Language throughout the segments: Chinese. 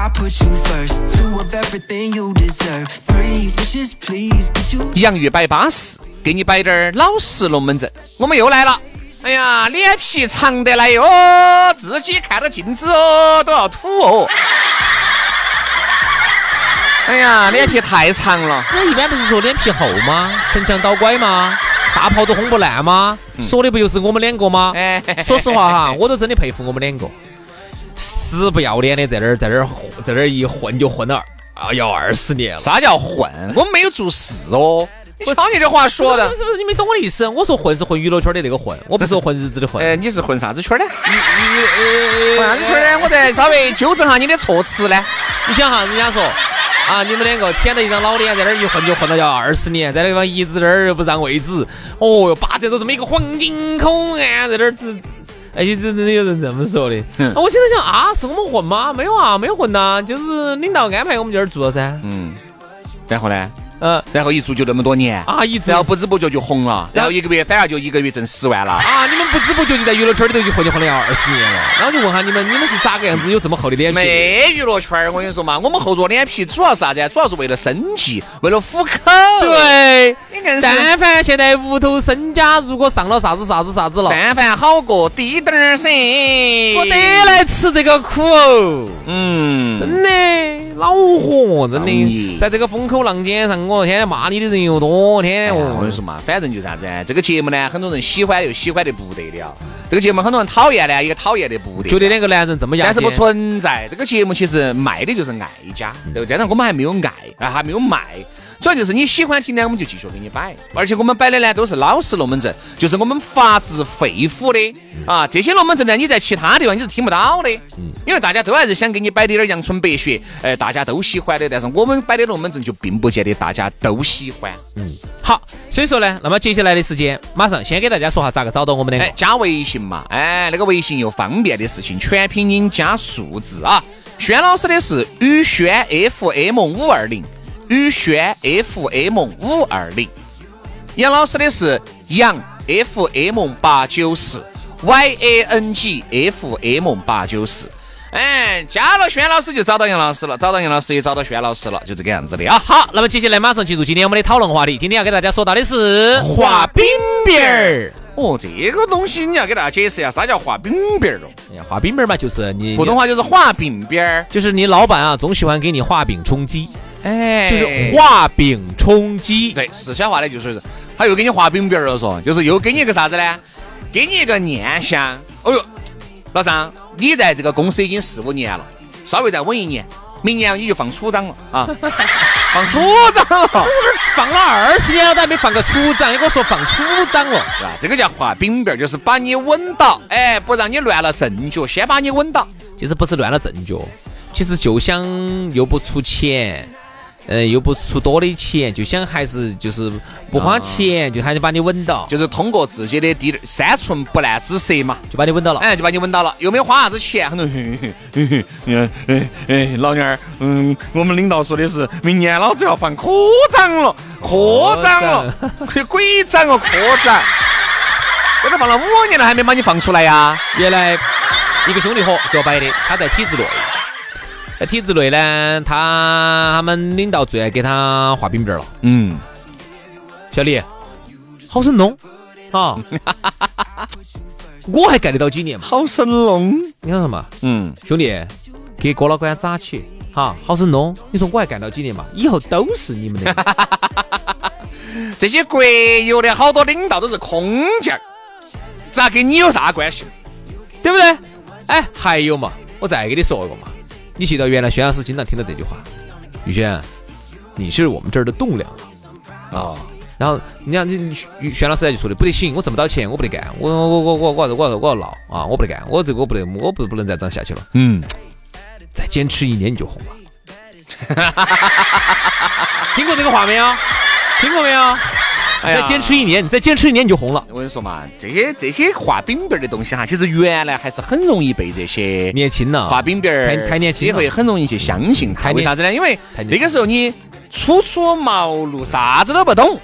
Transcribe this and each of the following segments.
I put you first. Two of everything you deserve. Three wishes, please get you. 洋芋摆巴适，给你摆点儿老实龙门阵。我们又来了。哎呀，脸皮长得来哟，自己看到镜子哦都要吐哦。哎呀，脸皮太长了。我一般不是说脸皮厚吗？城墙倒拐吗？大炮都轰不烂吗？说的不就是我们两个吗？说实话哈，我都真的佩服我们两个，死不要脸的在那儿在那儿在那儿一混就混了啊，要二十年了。啥叫混？我们没有做事哦。你瞧你这话说的，是不是你没懂我的意思？我说混是混娱乐圈的那个混，我不是说混日子的混。哎，你是混啥子圈的？混啥子圈的？我再稍微纠正下你的措辞呢。你想哈，人家说。啊！你们两个舔着一张老脸，在那儿一混就混了要二十年，在那地方一直在那儿又不让位置，哦哟，霸占着这么一个黄金口岸，在那儿，哎，真的有人这么说的。我现在想啊，是我们混吗？没有啊，没有混呐，就是领导安排我们这儿住了噻。嗯，然后呢？嗯，然后一做就那么多年啊，一然后不知不觉就红了，然后一个月反而就一个月挣十万了啊！你们不知不觉就在娱乐圈里头就混就混了要二十年了，然后就问下你们，你们是咋个样子有这么厚的脸皮？没娱乐圈，我跟你说嘛，我们厚着脸皮主要是啥子？主要是为了生计，为了糊口。对，但凡现在屋头身家如果上了啥子啥子啥子了，但凡好过滴点儿噻，我得来吃这个苦哦。嗯，真的恼火，真的，在这个风口浪尖上。我天天骂你的人又多，天天我跟你说嘛，反正就啥子，这个节目呢，很多人喜欢又喜欢的不得了。这个节目很多人讨厌呢，也讨厌的不得。觉得两个男人这么样，但是不存在。这个节目其实卖的就是爱家，对不对？但我们还没有爱，啊，还没有卖。主要就是你喜欢听呢，我们就继续给你摆。而且我们摆的呢都是老实龙门阵，就是我们发自肺腑的啊。这些龙门阵呢，你在其他地方你是听不到的。嗯。因为大家都还是想给你摆点点阳春白雪，呃，大家都喜欢的。但是我们摆的龙门阵就并不见得大家都喜欢。嗯。好，所以说呢，那么接下来的时间，马上先给大家说下咋个找到我们的。哎，加微信嘛，哎，那个微信又方便的事情，全拼音加数字啊。轩老师的是宇轩 FM 五二零。宇轩 FM 五二零，杨老师的是杨 FM 八九四，Yang FM 八九四，哎，加了轩老师就找到杨老师了，找到杨老师也找到轩老师了，就这个样子的啊。好，那么接下来马上进入今天我们的讨论话题，今天要给大家说到的是画饼饼儿。哦，这个东西你要给大家解释一下，啥叫画饼饼儿哦哎呀，画饼饼儿嘛，就是你普通话就是画饼饼儿，就是你老板啊，总喜欢给你画饼充饥。哎，就是画饼充饥。对，四川话呢就是，他又给你画饼饼了，说，就是又给你一个啥子呢？给你一个念想。哦哟，老张，你在这个公司已经四五年了，稍微再稳一年，明年你就放处长了啊！放处长了，放了二十年了，都还没放个处长，你跟我说放处长了，是吧？这个叫画饼饼，就是把你稳到，哎，不让你乱了阵脚，先把你稳到。其实不是乱了阵脚，其实就想又不出钱。嗯，又不出多的钱，就想还是就是不花钱，就还是把你稳到，就是通过自己的滴三寸不烂之舌嘛，就把你稳到了，哎，就把你稳到了，又没花啥子钱，很多，你看，哎哎，老娘儿，嗯，我们领导说的是，明年老子要放科长了，科长了，去鬼长哦，科长，我都放了五年了，还没把你放出来呀？原来一个兄弟伙给我摆的，他在体制内。在体制内呢，他他们领导最爱给他画饼饼了。嗯，小李，好生弄啊！我还干得到几年嘛？好生弄，你看什么？嗯，兄弟，给郭老倌扎起。好好生弄。你说我还干到几年嘛？以后都是你们的。这些国有的好多领导都是空降，咋跟你有啥关系？对不对？哎，还有嘛，我再给你说一个嘛。你记得原来轩老师经常听到这句话：“宇轩，你是我们这儿的栋梁啊。”然后你看，你轩老师就说的不得行，我挣不到钱，我不得干，我我我我我我要我要闹啊，我不得干，我这个我不得，我不不能再这样下去了。嗯，再坚持一年你就红了。听过这个话没有？听过没有？再坚持一年，你再坚持一年你就红了。我跟你说嘛，这些这些画饼饼的东西哈，其实原来还是很容易被这些年轻了画饼饼儿太太年轻也会很容易去相信他。为啥子呢？因为那个时候你初出茅庐，啥子都不懂，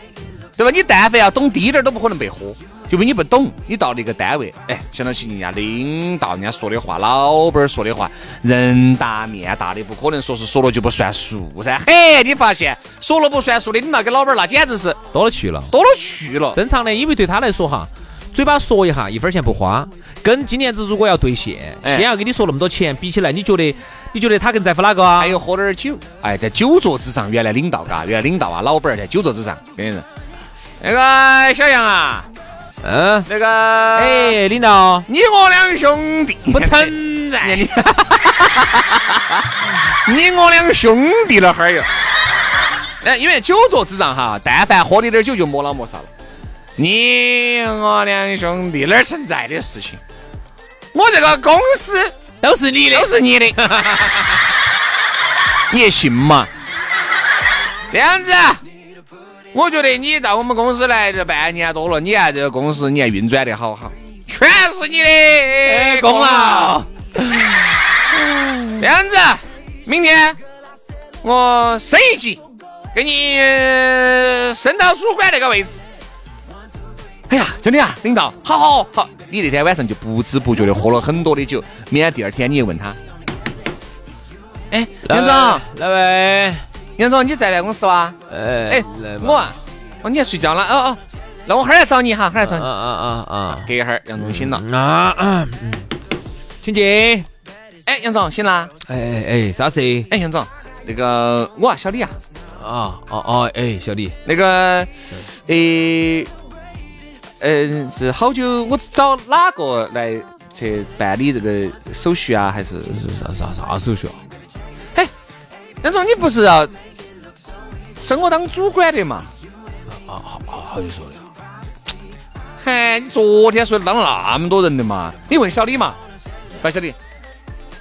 对吧？你但凡要懂滴点儿都不可能被喝。就为你不懂，你到那个单位，哎，想到起人家领导人家说的话，老板说的话，人大面大的，不可能说是说了就不算数噻。嘿，你发现说了不算数的领导跟老板那简直是多了去了，多了去了。正常的，因为对他来说哈，嘴巴说一下，一分钱不花，跟今年子如果要兑现，先要给你说那么多钱，比起来，你觉得你觉得他更在乎哪个啊？还有喝点酒，哎，在酒桌之上，原来领导嘎，原来领导啊，老板在酒桌之上，跟人那个小杨啊。嗯，那个，哎，领导，你我两兄弟不存在，你我两兄弟了哈儿哟。哎，因为酒桌之上哈，但凡喝的点酒就莫老莫少了。你我两兄弟哪儿存在的事情？我这个公司都是你的，都是你的，你也信嘛？这样子。我觉得你到我们公司来这半年多了，你看这个公司，你看运转的好好，全是你的功劳。这样子，明天我升一级，给你升到主管那个位置。哎呀，真的啊，领导，好好好，你那天晚上就不知不觉的喝了很多的酒，明天第二天你又问他，哎，杨总，那位。杨总，你在办公室哇？哎哎，我啊，哦，你要睡觉了？哦哦，那我哈儿来找你哈，哈儿来找你。啊啊啊啊！隔一会儿，杨总醒了。啊，请进。哎，杨总醒了。哎哎哎，啥事？哎，杨总，那个我啊，小李啊。啊哦哦，哎，小李，那个，诶，嗯，是好久？我找哪个来去办理这个手续啊？还是啥啥啥手续啊？杨总，你不是要升我当主管的嘛？啊，好，好久说的。嗨，你昨天说当了那么多人的嘛？你问小李嘛？问小李，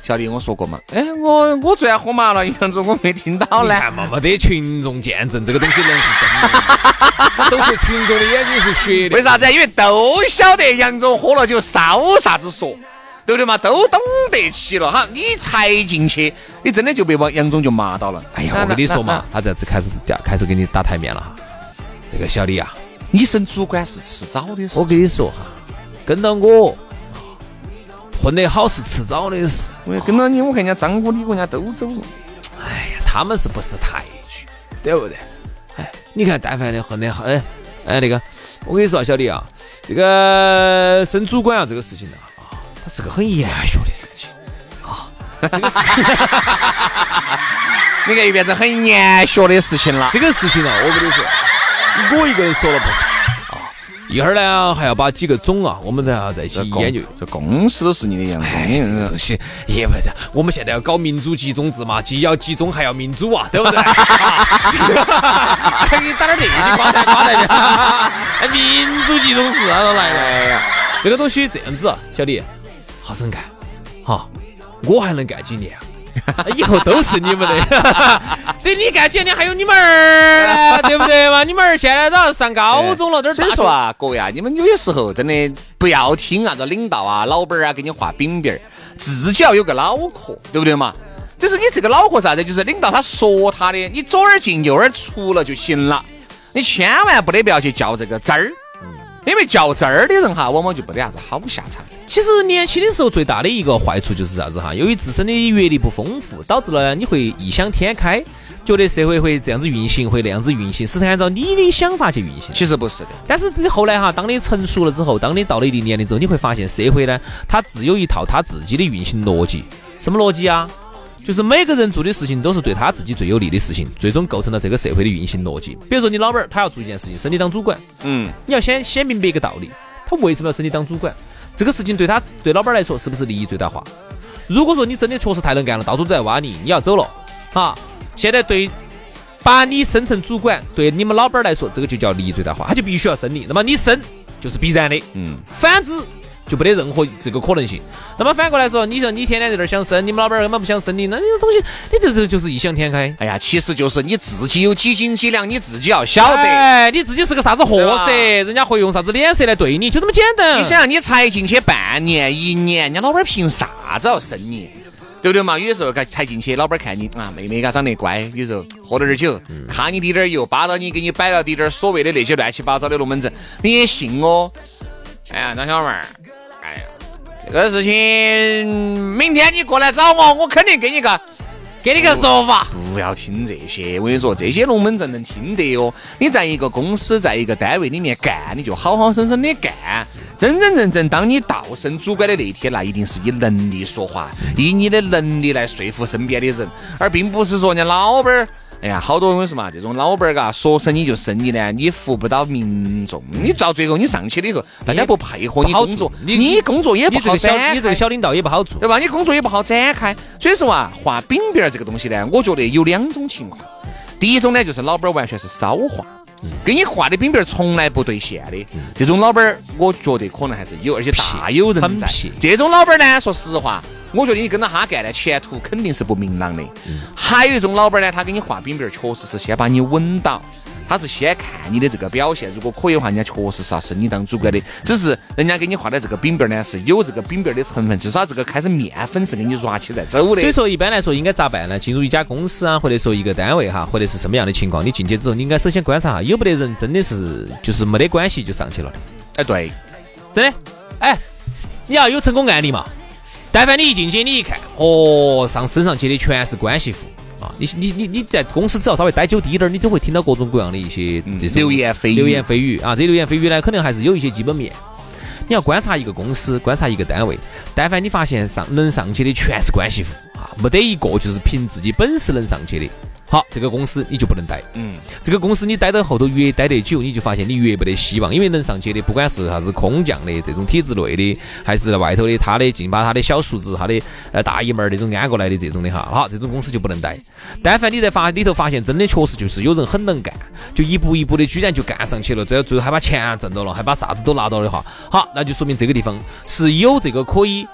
小李，我说过嘛？哎，我我昨天喝麻了，杨总，我没听到呢。看嘛，没得群众见证，这个东西能是真的？都是群众的眼睛是雪的。为啥子？因为都晓得杨总喝了酒少啥子说。对不对嘛？都懂得起了哈，你才进去，你真的就被王杨总就骂到了。哎呀，我跟你说嘛，他这次开始开始给你打台面了哈。这个小李啊，你升主管是迟早的事。我跟你说哈，跟到我混得好是迟早的事。我跟到你，我看人家张哥、李哥人家都走了。哎呀，他们是不识抬举，对不对？哎，你看，但凡的混得好，哎哎那个，我跟你说啊，小李啊，这个升主管啊，这个事情啊。它是个很严肃的事情啊，你看又变成很严肃的事情了。这个事情呢，我跟你说，我一个人说了不算啊。一会儿呢，还要把几个总啊，我们都要在一起研究。这公司都是你的样子，这个东西也不是。我们现在要搞民主集中制嘛，既要集中还要民主啊，对不对？给你打点这些瓜蛋瓜蛋的，民主集中制啊，都来了。这个东西这样子，小李。好生干，好，我还能干几年？以后都是你们的。等你干几年，还有你们儿，对不对嘛？你们儿现在都要上高中了，这所以说啊，各位啊，你们有些时候真的不要听啊，这领导啊、老板啊给你画饼饼儿，自己要有个脑壳，对不对嘛？就是你这个脑壳啥子？就是领导他说他的，你左耳进右耳出了就行了，你千万不得不要去较这个真儿。因为较真儿的人哈，往往就没得啥子好下场。其实年轻的时候最大的一个坏处就是啥子哈？由于自身的阅历不丰富，导致了你会异想天开，觉得社会会这样子运行，会那样子运行，是按照你的想法去运行。其实不是的。但是你后来哈，当你成熟了之后，当你到了一定年龄之后，你会发现社会呢，它自有一套它自己的运行逻辑。什么逻辑啊？就是每个人做的事情都是对他自己最有利的事情，最终构成了这个社会的运行逻辑。比如说你老板儿他要做一件事情，升你当主管，嗯，你要先先明白一个道理，他为什么要升你当主管？这个事情对他对老板来说是不是利益最大化？如果说你真的确实太能干了，到处都在挖你，你要走了，啊，现在对把你升成主管，对你们老板来说，这个就叫利益最大化，他就必须要升你，那么你升就是必然的，嗯，反之。就没得任何这个可能性。那么反过来说，你说你天天在这儿想生，你们老板根本不想生你，那这个东西，你这这就是异想天开。哎呀，其实就是你自己有几斤几两，你自己要晓得。哎，你自己是个啥子货色，人家会用啥子脸色来对你，就这么简单。你想，你才进去半年、一年，人家老板凭啥子要生你？对不对嘛？有时候才才进去，老板看你啊，妹妹嘎长得乖，有时候喝点点酒，看你滴点油，扒到你，给你摆了滴点所谓的那些乱七八糟的龙门阵，你也信哦？哎呀，张小妹儿。这个事情，明天你过来找我，我肯定给你个，给你个说法。不要听这些，我跟你说，这些龙门阵能听得哟。你在一个公司，在一个单位里面干，你就好好生生的干。真真正正，当你到升主管的那一天，那一定是以能力说话，以你的能力来说服身边的人，而并不是说人家老板儿。哎呀，好多人是嘛，这种老板儿嘎，说升你就升你呢，你服不到民众，你到最后你上去了以后，大家不配合你工作，你工作也不好展，你这个小领导也不好做，对吧？你工作也不好展开。所以说啊，画饼饼儿这个东西呢，我觉得有两种情况。第一种呢，就是老板儿完全是骚话，给你画的饼饼儿从来不兑现的，这种老板儿，我觉得可能还是有，而且大有人在。这种老板儿呢，说实话。我觉得你跟着他干呢，前途肯定是不明朗的。还有一种老板呢，他给你画饼饼，确实是先把你稳到，他是先看你的这个表现，如果可以的话，人家确实是要升你当主管的。只是人家给你画的这个饼饼呢，是有这个饼饼的成分，至少这个开始面粉是给你刷起在走的。所以说，一般来说应该咋办呢？进入一家公司啊，或者说一个单位哈，或者是什么样的情况，你进去之后，你应该首先观察下有没得人真的是就是没得关系就上去了的。哎，对，真的，哎，你要有成功案例嘛。但凡你一进去，你一看，哦，上升上去的全是关系户啊！你你你你在公司只要稍微待久低点儿，你都会听到各种各样的一些流言蜚语。流言蜚语啊，这流言蜚语呢，可能还是有一些基本面。你要观察一个公司，观察一个单位，但凡你发现上能上去的全是关系户啊，没得一个就是凭自己本事能上去的。好，这个公司你就不能待。嗯，这个公司你待到后头越待得久，你就发现你越没得希望，因为能上去的，不管是啥子空降的这种体制内的，还是外头的，他的尽把他的小叔子、他的呃大姨妈儿那种安过来的这种的哈，好，这种公司就不能待。但凡你在发里头发现真的确实就是有人很能干，就一步一步的居然就干上去了，最后最后还把钱挣到了，还把啥子都拿到的话，好，那就说明这个地方是有这个可以。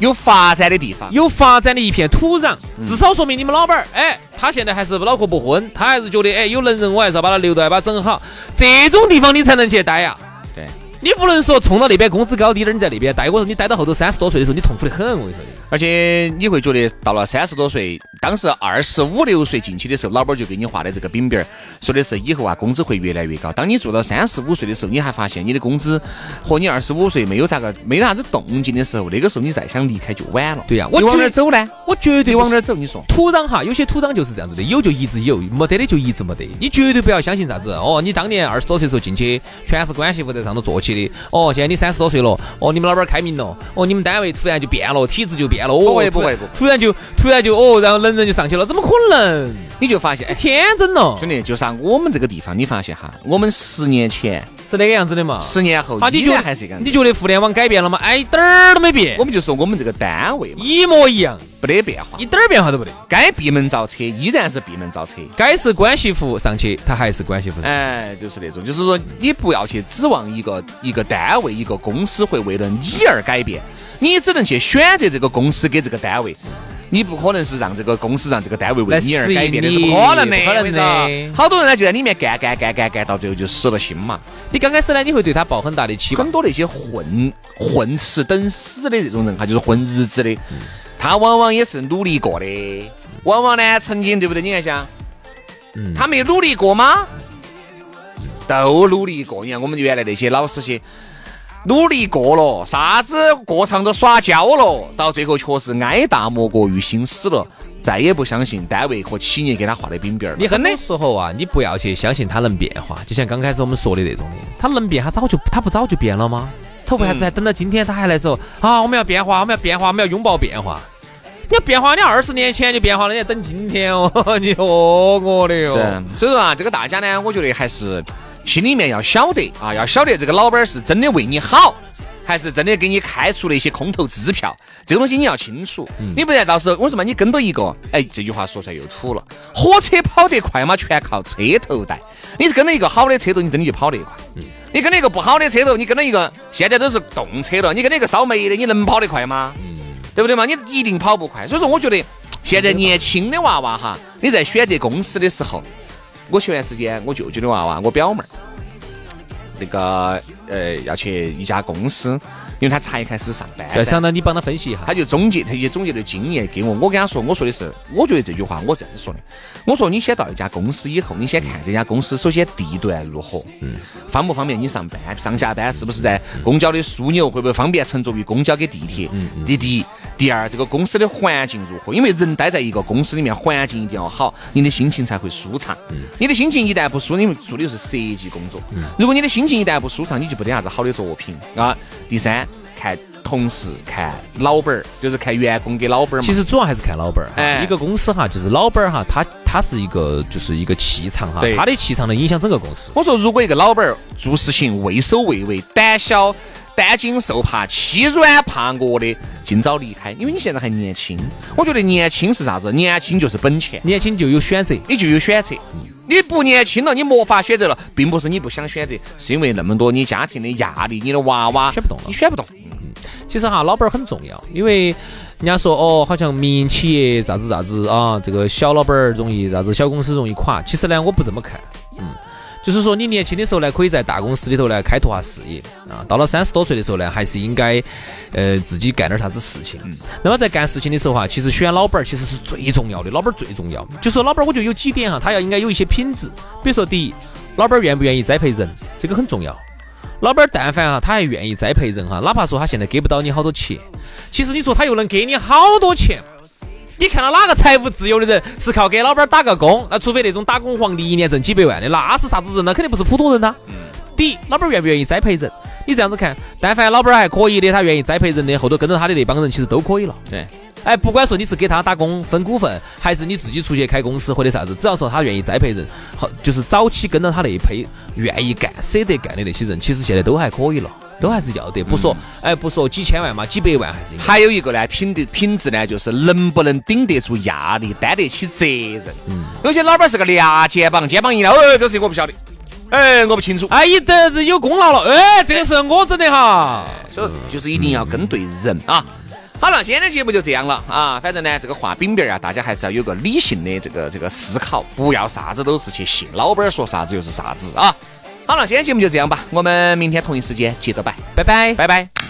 有发展的地方，有发展的一片土壤，至少说明你们老板儿，哎，他现在还是脑壳不昏，他还是觉得，哎，有能人，我还是要把他留到，把他整好，这种地方你才能去待呀。对。你不能说冲到那边工资高低点，你在那边待，我说你待到后头三十多岁的时候，你痛苦的很。我跟你说的，而且你会觉得到了三十多岁，当时二十五六岁进去的时候，老板就给你画的这个饼饼儿，说的是以后啊工资会越来越高。当你做到三十五岁的时候，你还发现你的工资和你二十五岁没有咋个没啥子动静的时候，那个时候你再想离开就晚了。对呀，我往哪儿走呢？我绝对往哪儿走？你说土壤哈，有些土壤就是这样子的，有就一直有，没得的就一直没得。你绝对不要相信啥子哦，你当年二十多岁时候进去，全是关系户在上头做起的哦，现在你。三十多岁了，哦，你们老板开明了，哦，你们单位突然就变了，体制就变了，哦，不会不会不，突然就突然就哦，然后能人就上去了，怎么可能？你就发现，哎，天真了，兄弟，就像我们这个地方，你发现哈，我们十年前是那个样子的嘛，十年后啊，你觉得还是一个？你觉得互联网改变了吗？哎，一点儿都没变。我们就说我们这个单位一模一样，不得变化，一点儿变化都不得。该闭门造车依然是闭门造车，该是关系户上去，他还是关系户。哎，就是那种，就是说你不要去指望一个一个单位、一个公司会为了你而改变，你只能去选择这个公司给这个单位。你不可能是让这个公司让这个单位为你而改变的，是不可能的，不可能的。好多人呢就在里面干干干干干，到最后就死了心嘛。你刚开始呢，你会对他抱很大的期望。很多那些混混吃等死的这种人，哈就是混日子的。他往往也是努力过的，往往呢曾经对不对？你看像，他没努力过吗？都努力过。你看我们原来那些老师些。努力过了，啥子过场都耍焦了，到最后确实挨打莫过于心死了，再也不相信单位和企业给他画的饼饼儿。你很多时候啊，你不要去相信他能变化，就像刚开始我们说的那种的，他能变，他早就他不早就变了吗？他为啥子还等到今天他还来说啊？我们要变化，我们要变化，我们要拥抱变化。你要变化，你二十年前就变化了，你要等今天哦，你哦我的哟。所以说啊，这个大家呢，我觉得还是心里面要晓得啊，要晓得这个老板是真的为你好。还是真的给你开出了一些空头支票，这个东西你要清楚，你不然到时候我说嘛，你跟到一个，哎，这句话说出来又土了。火车跑得快嘛，全靠车头带。你是跟了一个好的车头，你真的就跑得快。你跟了一个不好的车头，你跟了一个现在都是动车了，你跟了一个烧煤的，你能跑得快吗？对不对嘛？你一定跑不快。所以说，我觉得现在年轻的娃娃哈，你在选择公司的时候，我前段时间我舅舅的娃娃，我表妹儿。那个呃，要去一家公司，因为他才开始上班。对，想到你帮他分析一下，他就总结，他就总结的经验给我。我跟他说，我说的是，我觉得这句话我这样说的。我说，你先到一家公司以后，你先看这家公司，首先地段如何，嗯，方不方便你上班，上下班是不是在公交的枢纽，会不会方便乘坐于公交跟地铁？嗯嗯。第一，第二，这个公司的环境如何？因为人待在一个公司里面，环境一定要好，你的心情才会舒畅。嗯。你的心情一旦不舒，因为做的又是设计工作，嗯，如果你的心情一旦不舒畅，你就不得啥子好的作品啊。第三，看同事，看老板儿，就是看员工给老板儿。其实主要还是看老板儿。哎，一个公司哈，就是老板儿哈，他他是一个就是一个气场哈，他的气场能影响整个公司。我说，如果一个老板儿做事情畏首畏尾，胆小。担惊受怕、欺软怕恶的，尽早离开，因为你现在还年轻。我觉得年轻是啥子？年轻就是本钱，年轻就有选择，你就有选择。你不年轻了，你没法选择了，并不是你不想选择，是因为那么多你家庭的压力，你的娃娃选不动了，你选不动。其实哈，老板儿很重要，因为人家说哦，好像民营企业啥子啥子啊，这个小老板儿容易啥子，小公司容易垮。其实呢，我不这么看，嗯。就是说，你年轻的时候呢，可以在大公司里头呢开拓下事业啊。到了三十多岁的时候呢，还是应该呃自己干点啥子事情。那么在干事情的时候哈，其实选老板儿其实是最重要的，老板儿最重要。就说老板儿，我觉得有几点哈，他要应该有一些品质。比如说，第一，老板儿愿不愿意栽培人，这个很重要。老板儿但凡哈，他还愿意栽培人哈，哪怕说他现在给不到你好多钱，其实你说他又能给你好多钱。你看到哪个财务自由的人是靠给老板打个工？那除非那种打工皇帝一年挣几百万的，那是啥子人？呢肯定不是普通人呐。第一，老板愿不愿意栽培人？你这样子看，但凡老板还可以的，他愿意栽培人的，后头跟着他的那帮人其实都可以了。对，哎，不管说你是给他打工分股份，还是你自己出去开公司或者啥子，只要说他愿意栽培人，好，就是早期跟着他那一批愿意干、舍得干的那些人，其实现在都还可以了。都还是要得，不说，哎，不说几千万嘛，几百万还是。还有一个呢，品的品质呢，就是能不能顶得住压力，担得起责任。嗯。有些老板是个俩肩膀，肩膀一撩，哎，这事我不晓得，哎，我不清楚。哎，一得有功劳了，哎，这个是我整的哈。所以就是一定要跟对人啊。好了，今天的节目就这样了啊。反正呢，这个画饼饼啊，大家还是要有个理性的这个这个思考，不要啥子都是去信老板说啥子又是啥子啊。好了，今天节目就这样吧，我们明天同一时间接着摆，拜拜，拜拜。